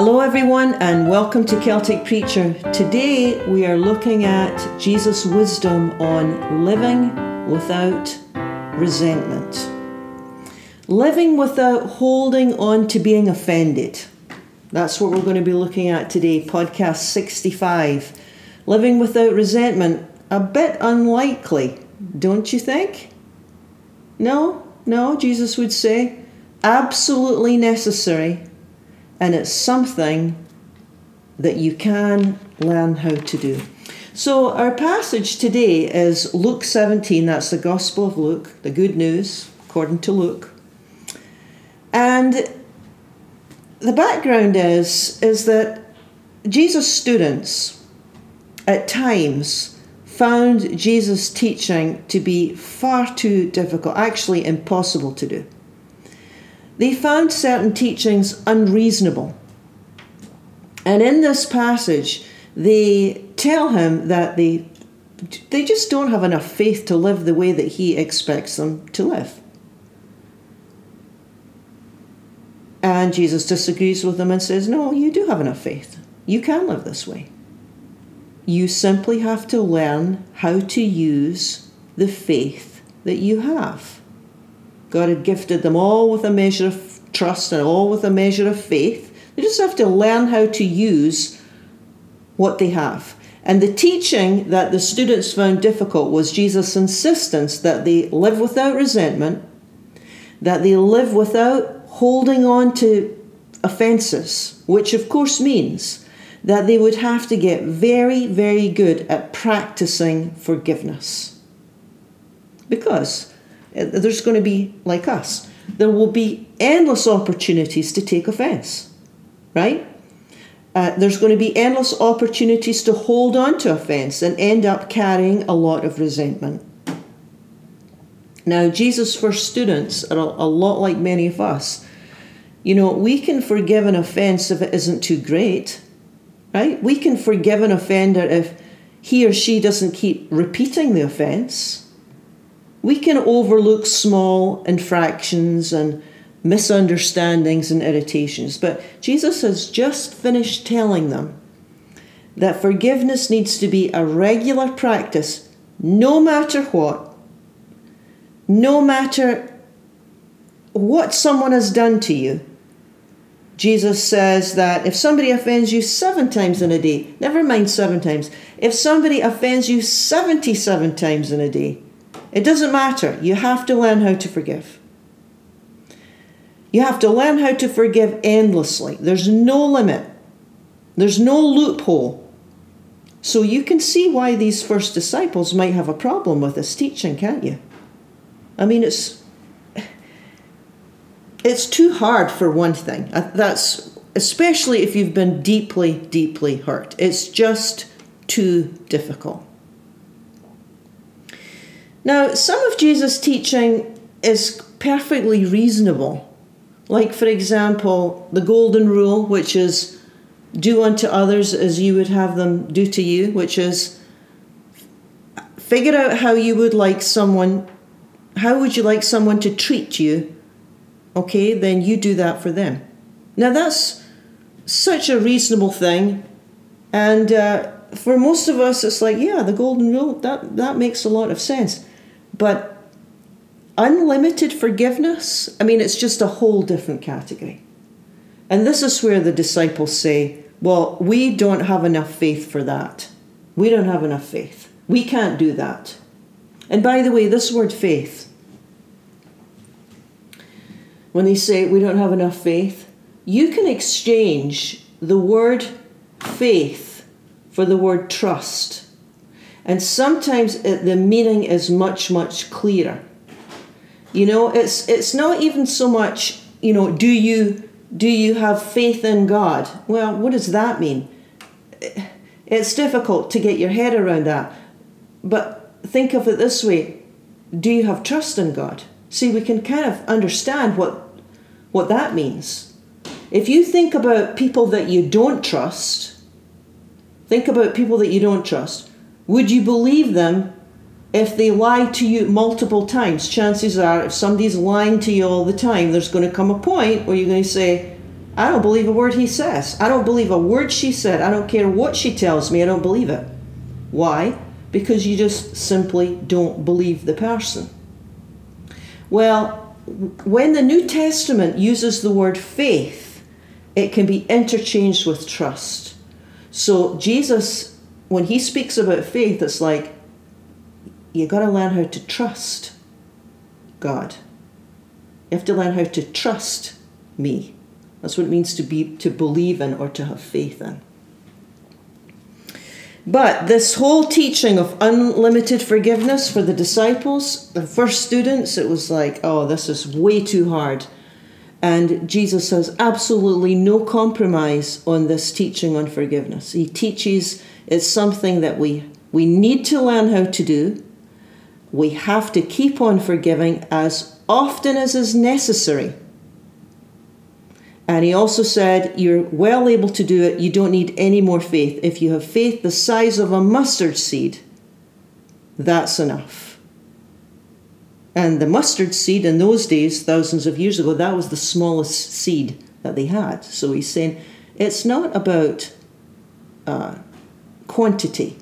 Hello, everyone, and welcome to Celtic Preacher. Today we are looking at Jesus' wisdom on living without resentment. Living without holding on to being offended. That's what we're going to be looking at today, podcast 65. Living without resentment, a bit unlikely, don't you think? No, no, Jesus would say, absolutely necessary and it's something that you can learn how to do. So, our passage today is Luke 17, that's the Gospel of Luke, the good news according to Luke. And the background is, is that Jesus' students at times found Jesus' teaching to be far too difficult, actually impossible to do. They found certain teachings unreasonable. And in this passage, they tell him that they, they just don't have enough faith to live the way that he expects them to live. And Jesus disagrees with them and says, No, you do have enough faith. You can live this way. You simply have to learn how to use the faith that you have. God had gifted them all with a measure of trust and all with a measure of faith. They just have to learn how to use what they have. And the teaching that the students found difficult was Jesus' insistence that they live without resentment, that they live without holding on to offences, which of course means that they would have to get very, very good at practicing forgiveness. Because there's going to be, like us, there will be endless opportunities to take offence, right? Uh, there's going to be endless opportunities to hold on to offence and end up carrying a lot of resentment. Now, Jesus' first students are a, a lot like many of us. You know, we can forgive an offence if it isn't too great, right? We can forgive an offender if he or she doesn't keep repeating the offence we can overlook small infractions and misunderstandings and irritations, but Jesus has just finished telling them that forgiveness needs to be a regular practice no matter what, no matter what someone has done to you. Jesus says that if somebody offends you seven times in a day, never mind seven times, if somebody offends you 77 times in a day, it doesn't matter. You have to learn how to forgive. You have to learn how to forgive endlessly. There's no limit, there's no loophole. So you can see why these first disciples might have a problem with this teaching, can't you? I mean, it's it's too hard for one thing. Uh, that's especially if you've been deeply, deeply hurt. It's just too difficult. Now, some of Jesus' teaching is perfectly reasonable. Like, for example, the Golden Rule, which is do unto others as you would have them do to you, which is figure out how you would like someone, how would you like someone to treat you? Okay, then you do that for them. Now, that's such a reasonable thing. And uh, for most of us, it's like, yeah, the Golden Rule, that, that makes a lot of sense. But unlimited forgiveness, I mean, it's just a whole different category. And this is where the disciples say, well, we don't have enough faith for that. We don't have enough faith. We can't do that. And by the way, this word faith, when they say we don't have enough faith, you can exchange the word faith for the word trust. And sometimes it, the meaning is much, much clearer. You know, it's it's not even so much, you know, do you do you have faith in God? Well, what does that mean? It's difficult to get your head around that. But think of it this way. Do you have trust in God? See, we can kind of understand what what that means. If you think about people that you don't trust, think about people that you don't trust. Would you believe them if they lie to you multiple times? Chances are, if somebody's lying to you all the time, there's going to come a point where you're going to say, I don't believe a word he says. I don't believe a word she said. I don't care what she tells me. I don't believe it. Why? Because you just simply don't believe the person. Well, when the New Testament uses the word faith, it can be interchanged with trust. So Jesus, when he speaks about faith, it's like you got to learn how to trust God. You have to learn how to trust me. That's what it means to be to believe in or to have faith in. But this whole teaching of unlimited forgiveness for the disciples, the first students, it was like, oh, this is way too hard. And Jesus has absolutely no compromise on this teaching on forgiveness. He teaches it's something that we, we need to learn how to do. We have to keep on forgiving as often as is necessary. And he also said, You're well able to do it. You don't need any more faith. If you have faith the size of a mustard seed, that's enough. And the mustard seed in those days, thousands of years ago, that was the smallest seed that they had. So he's saying it's not about uh, quantity,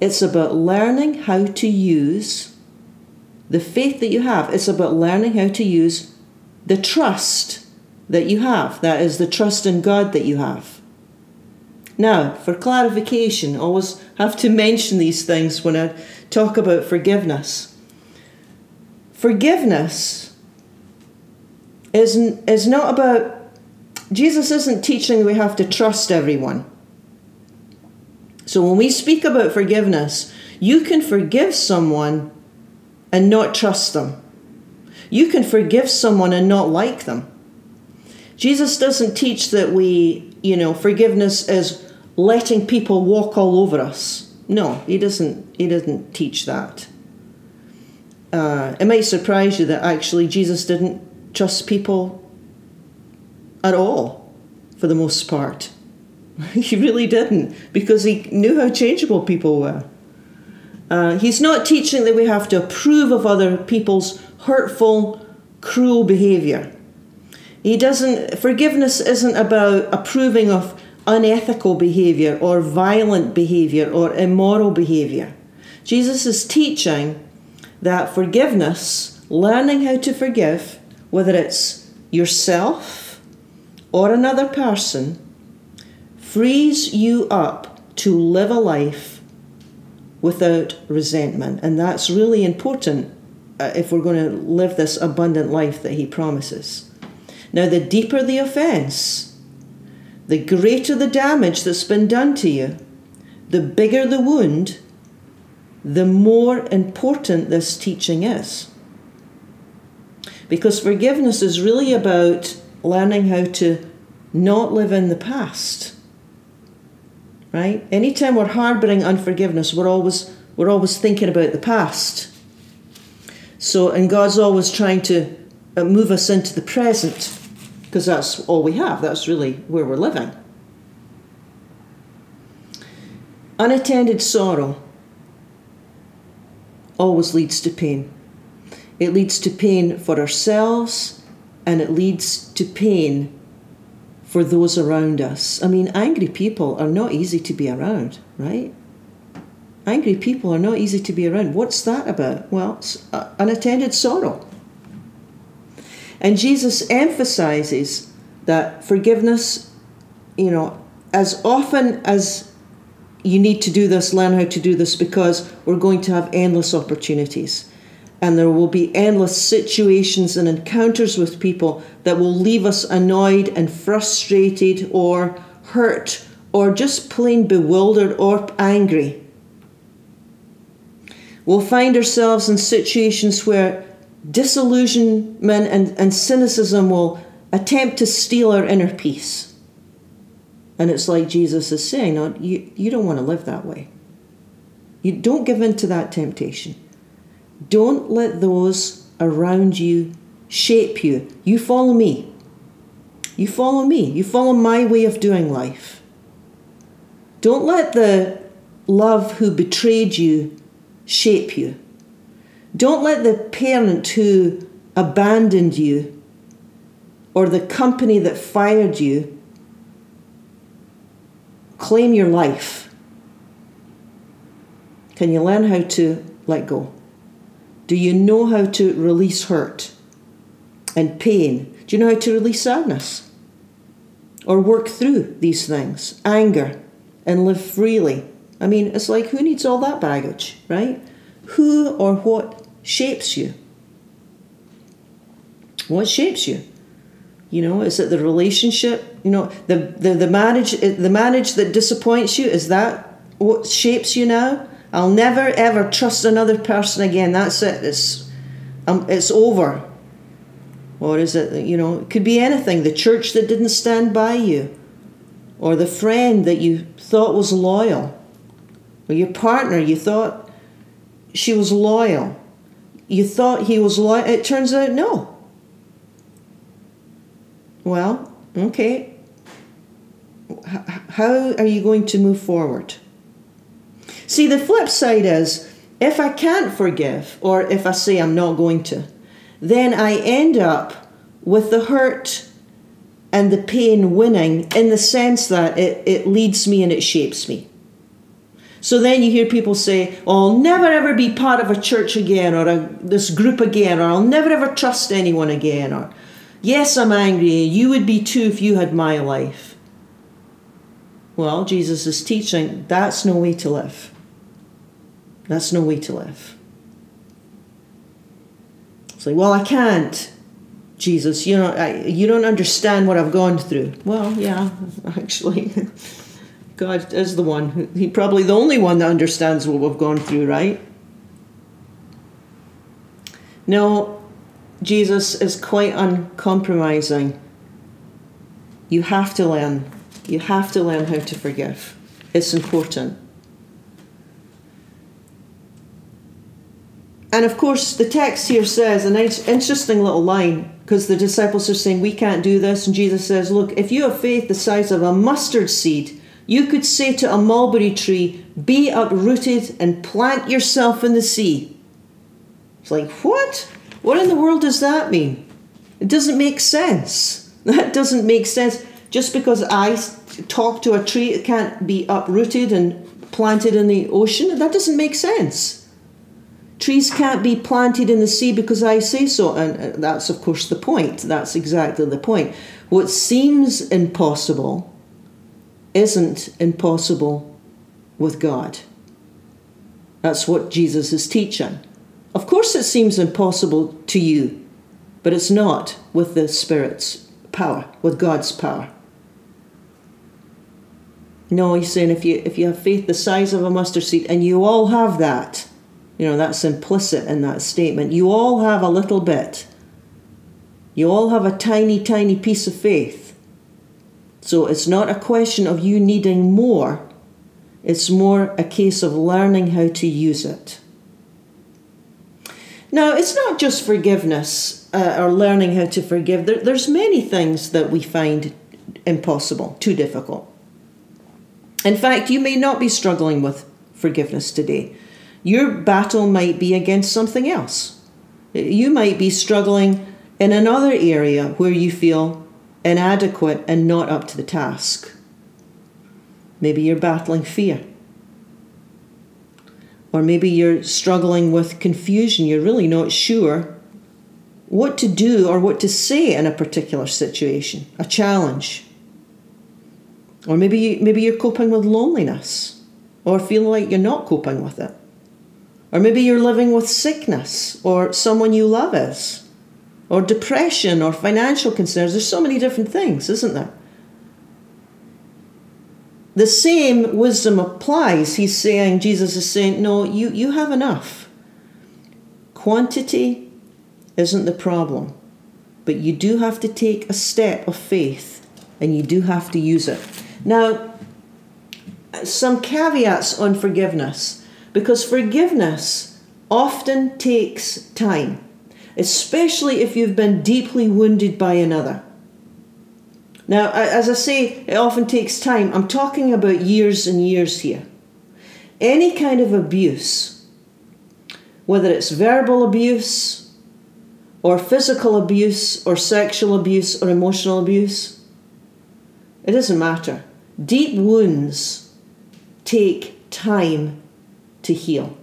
it's about learning how to use the faith that you have. It's about learning how to use the trust that you have. That is the trust in God that you have. Now, for clarification, I always have to mention these things when I talk about forgiveness. Forgiveness is, is not about, Jesus isn't teaching we have to trust everyone. So when we speak about forgiveness, you can forgive someone and not trust them. You can forgive someone and not like them. Jesus doesn't teach that we, you know, forgiveness is letting people walk all over us. No, he doesn't. He doesn't teach that. Uh, it might surprise you that actually Jesus didn't trust people at all, for the most part. he really didn't, because he knew how changeable people were. Uh, he's not teaching that we have to approve of other people's hurtful, cruel behaviour. He doesn't, forgiveness isn't about approving of unethical behavior or violent behavior or immoral behavior. Jesus is teaching that forgiveness, learning how to forgive, whether it's yourself or another person, frees you up to live a life without resentment. And that's really important uh, if we're going to live this abundant life that he promises. Now, the deeper the offence, the greater the damage that's been done to you, the bigger the wound, the more important this teaching is. Because forgiveness is really about learning how to not live in the past. Right? Anytime we're harboring unforgiveness, we're always we're always thinking about the past. So and God's always trying to uh, move us into the present because that's all we have. That's really where we're living. Unattended sorrow always leads to pain. It leads to pain for ourselves and it leads to pain for those around us. I mean, angry people are not easy to be around, right? Angry people are not easy to be around. What's that about? Well, it's uh, unattended sorrow. And Jesus emphasizes that forgiveness, you know, as often as you need to do this, learn how to do this because we're going to have endless opportunities. And there will be endless situations and encounters with people that will leave us annoyed and frustrated or hurt or just plain bewildered or angry. We'll find ourselves in situations where disillusionment and, and cynicism will attempt to steal our inner peace. And it's like Jesus is saying, no, you, you don't want to live that way. You don't give in to that temptation. Don't let those around you shape you. You follow me. You follow me. You follow my way of doing life. Don't let the love who betrayed you shape you. Don't let the parent who abandoned you or the company that fired you claim your life? Can you learn how to let go? Do you know how to release hurt and pain? Do you know how to release sadness? Or work through these things, anger, and live freely? I mean, it's like who needs all that baggage, right? Who or what shapes you? What shapes you? You know, is it the relationship? You know, the, the, the marriage the marriage that disappoints you, is that what shapes you now? I'll never ever trust another person again. That's it. It's um, it's over. Or is it, you know, it could be anything. The church that didn't stand by you, or the friend that you thought was loyal, or your partner you thought she was loyal. You thought he was loyal. It turns out no. Well, okay. How are you going to move forward? See, the flip side is if I can't forgive, or if I say I'm not going to, then I end up with the hurt and the pain winning in the sense that it, it leads me and it shapes me. So then you hear people say, oh, I'll never ever be part of a church again or a, this group again, or I'll never ever trust anyone again, or yes, I'm angry, you would be too if you had my life. Well, Jesus is teaching that's no way to live. That's no way to live. It's like, well, I can't. Jesus, you know, I, you don't understand what I've gone through. Well, yeah, actually, God is the one. He probably the only one that understands what we've gone through, right? No, Jesus is quite uncompromising. You have to learn. You have to learn how to forgive. It's important. And of course, the text here says an interesting little line because the disciples are saying, We can't do this. And Jesus says, Look, if you have faith the size of a mustard seed, you could say to a mulberry tree, Be uprooted and plant yourself in the sea. It's like, What? What in the world does that mean? It doesn't make sense. That doesn't make sense. Just because I talk to a tree, it can't be uprooted and planted in the ocean. That doesn't make sense. Trees can't be planted in the sea because I say so. And uh, that's, of course, the point. That's exactly the point. What seems impossible isn't impossible with God. That's what Jesus is teaching. Of course, it seems impossible to you, but it's not with the Spirit's power, with God's power. No, he's saying if you if you have faith the size of a mustard seed, and you all have that, you know, that's implicit in that statement. You all have a little bit. You all have a tiny, tiny piece of faith. So it's not a question of you needing more, it's more a case of learning how to use it. Now, it's not just forgiveness uh, or learning how to forgive. There, there's many things that we find impossible, too difficult. In fact, you may not be struggling with forgiveness today. Your battle might be against something else. You might be struggling in another area where you feel inadequate and not up to the task. Maybe you're battling fear. Or maybe you're struggling with confusion. You're really not sure what to do or what to say in a particular situation, a challenge. Or maybe, you, maybe you're coping with loneliness or feeling like you're not coping with it. Or maybe you're living with sickness, or someone you love is, or depression, or financial concerns. There's so many different things, isn't there? The same wisdom applies. He's saying, Jesus is saying, no, you, you have enough. Quantity isn't the problem, but you do have to take a step of faith and you do have to use it. Now, some caveats on forgiveness. Because forgiveness often takes time, especially if you've been deeply wounded by another. Now, as I say, it often takes time. I'm talking about years and years here. Any kind of abuse, whether it's verbal abuse or physical abuse or sexual abuse or emotional abuse. It doesn't matter. Deep wounds take time to heal,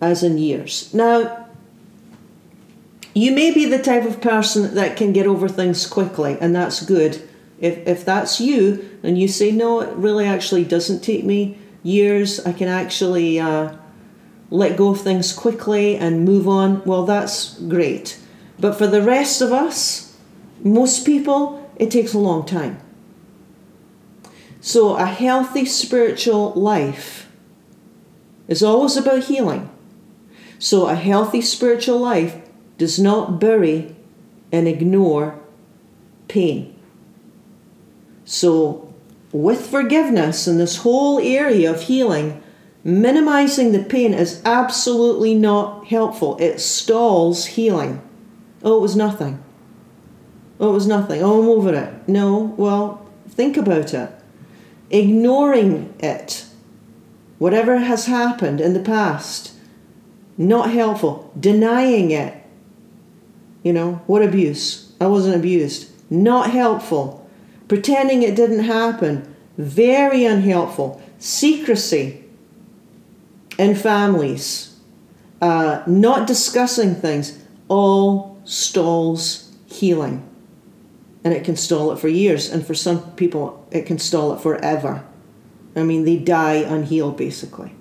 as in years. Now, you may be the type of person that can get over things quickly, and that's good. If, if that's you, and you say, no, it really actually doesn't take me years, I can actually uh, let go of things quickly and move on, well, that's great. But for the rest of us, most people, it takes a long time. So, a healthy spiritual life is always about healing. So, a healthy spiritual life does not bury and ignore pain. So, with forgiveness and this whole area of healing, minimizing the pain is absolutely not helpful. It stalls healing. Oh, it was nothing. Oh, it was nothing. Oh, I'm over it. No, well, think about it. Ignoring it, whatever has happened in the past, not helpful. Denying it. You know, what abuse? I wasn't abused. Not helpful. Pretending it didn't happen. Very unhelpful. Secrecy in families. Uh, not discussing things. All stalls healing. And it can stall it for years. And for some people, it can stall it forever. I mean, they die unhealed, basically.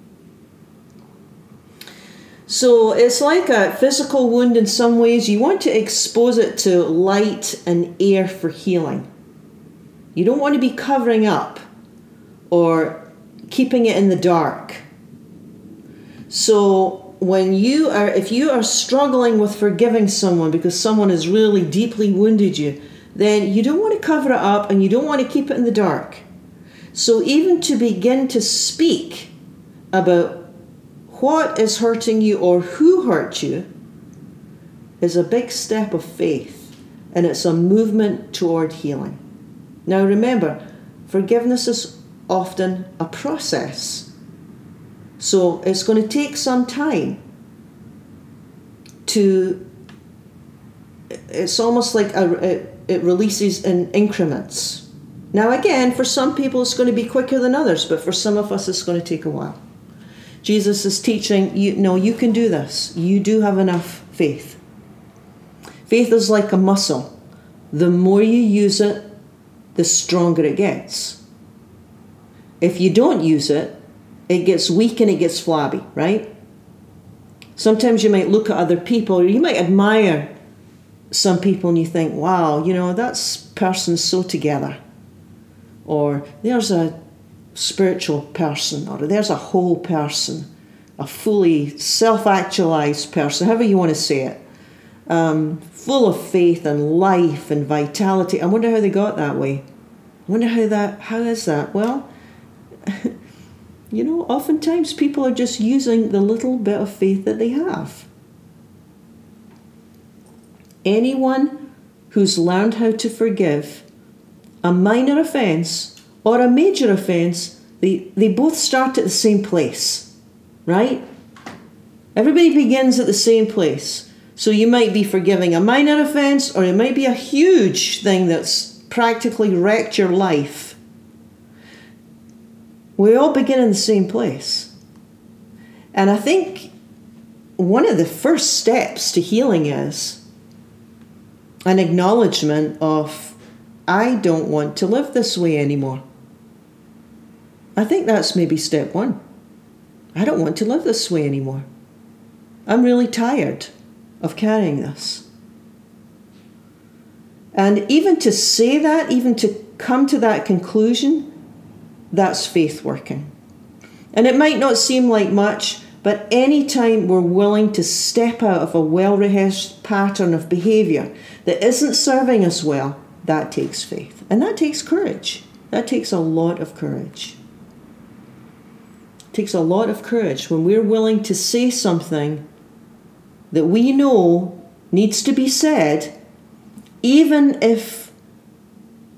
So it's like a physical wound in some ways. You want to expose it to light and air for healing. You don't want to be covering up or keeping it in the dark. So when you are if you are struggling with forgiving someone because someone has really deeply wounded you, then you don't want to cover it up and you don't want to keep it in the dark. So even to begin to speak about what is hurting you or who hurt you is a big step of faith and it's a movement toward healing. Now remember, forgiveness is often a process. So it's going to take some time to it's almost like a, it, it releases in increments. Now again, for some people it's going to be quicker than others, but for some of us it's going to take a while. Jesus is teaching you no, you can do this. You do have enough faith. Faith is like a muscle. The more you use it, the stronger it gets. If you don't use it, it gets weak and it gets flabby, right? Sometimes you might look at other people, you might admire some people and you think, wow, you know, that person's so together. Or there's a spiritual person, or there's a whole person, a fully self actualized person, however you want to say it, um, full of faith and life and vitality. I wonder how they got that way. I wonder how that, how is that? Well, you know, oftentimes people are just using the little bit of faith that they have. Anyone who's learned how to forgive a minor offence or a major offence, they, they both start at the same place, right? Everybody begins at the same place. So you might be forgiving a minor offence, or it might be a huge thing that's practically wrecked your life. We all begin in the same place. And I think one of the first steps to healing is an acknowledgement of, I don't want to live this way anymore. I think that's maybe step one. I don't want to live this way anymore. I'm really tired of carrying this. And even to say that, even to come to that conclusion, that's faith working. And it might not seem like much, but anytime we're willing to step out of a well rehearsed pattern of behaviour that isn't serving us well, that takes faith. And that takes courage. That takes a lot of courage It takes a lot of courage when we're willing to say something that we know needs to be said, even if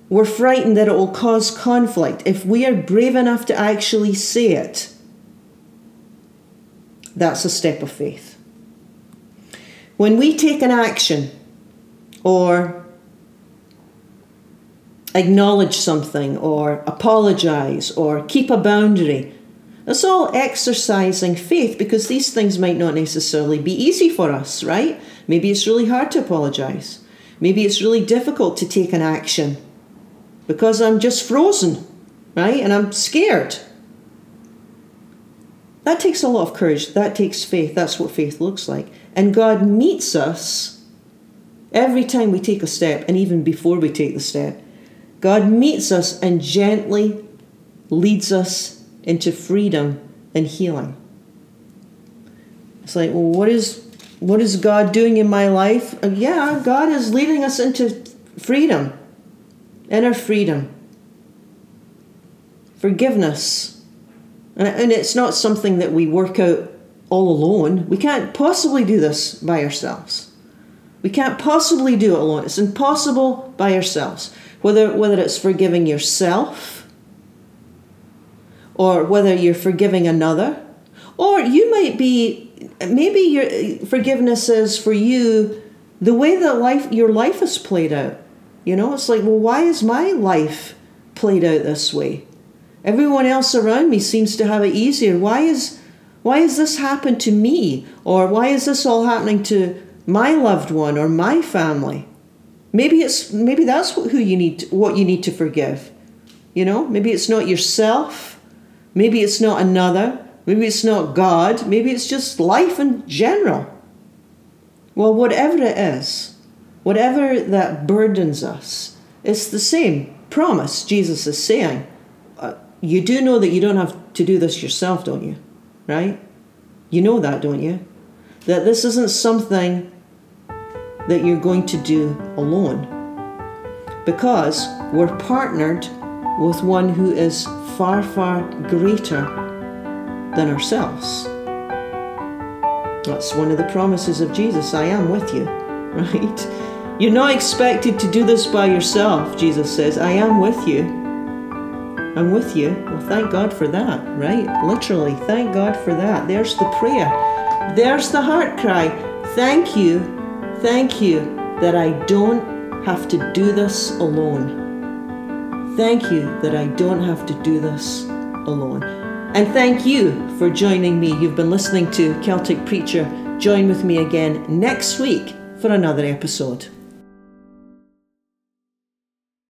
we're frightened that it will cause conflict. If we are brave enough to actually say it, that's a step of faith. When we take an action or acknowledge something or apologize or keep a boundary, that's all exercising faith because these things might not necessarily be easy for us, right? Maybe it's really hard to apologize. Maybe it's really difficult to take an action because I'm just frozen, right? And I'm scared. That takes a lot of courage. That takes faith. That's what faith looks like. And God meets us every time we take a step, and even before we take the step. God meets us and gently leads us into freedom and healing. It's like, well, what is what is God doing in my life? Uh, yeah, God is leading us into freedom, inner freedom, forgiveness. And, and it's not something that we work out all alone. We can't possibly do this by ourselves. We can't possibly do it alone. It's impossible by ourselves. Whether, whether it's forgiving yourself, or whether you're forgiving another, or you might be maybe your forgiveness is for you the way that life your life is played out. You know, it's like, well, why is my life played out this way? Everyone else around me seems to have it easier. Why is why has this happened to me? Or why is this all happening to my loved one or my family? Maybe it's maybe that's who you need what you need to forgive. You know, maybe it's not yourself. Maybe it's not another. Maybe it's not God. Maybe it's just life in general. Well, whatever it is, whatever that burdens us, it's the same promise Jesus is saying. Uh, you do know that you don't have to do this yourself, don't you? Right? You know that, don't you? That this isn't something that you're going to do alone. Because we're partnered with one who is far, far greater than ourselves. That's one of the promises of Jesus I am with you, right? You're not expected to do this by yourself, Jesus says. I am with you. I'm with you. Well, thank God for that, right? Literally, thank God for that. There's the prayer. There's the heart cry. Thank you, thank you that I don't have to do this alone. Thank you that I don't have to do this alone. And thank you for joining me. You've been listening to Celtic Preacher. Join with me again next week for another episode.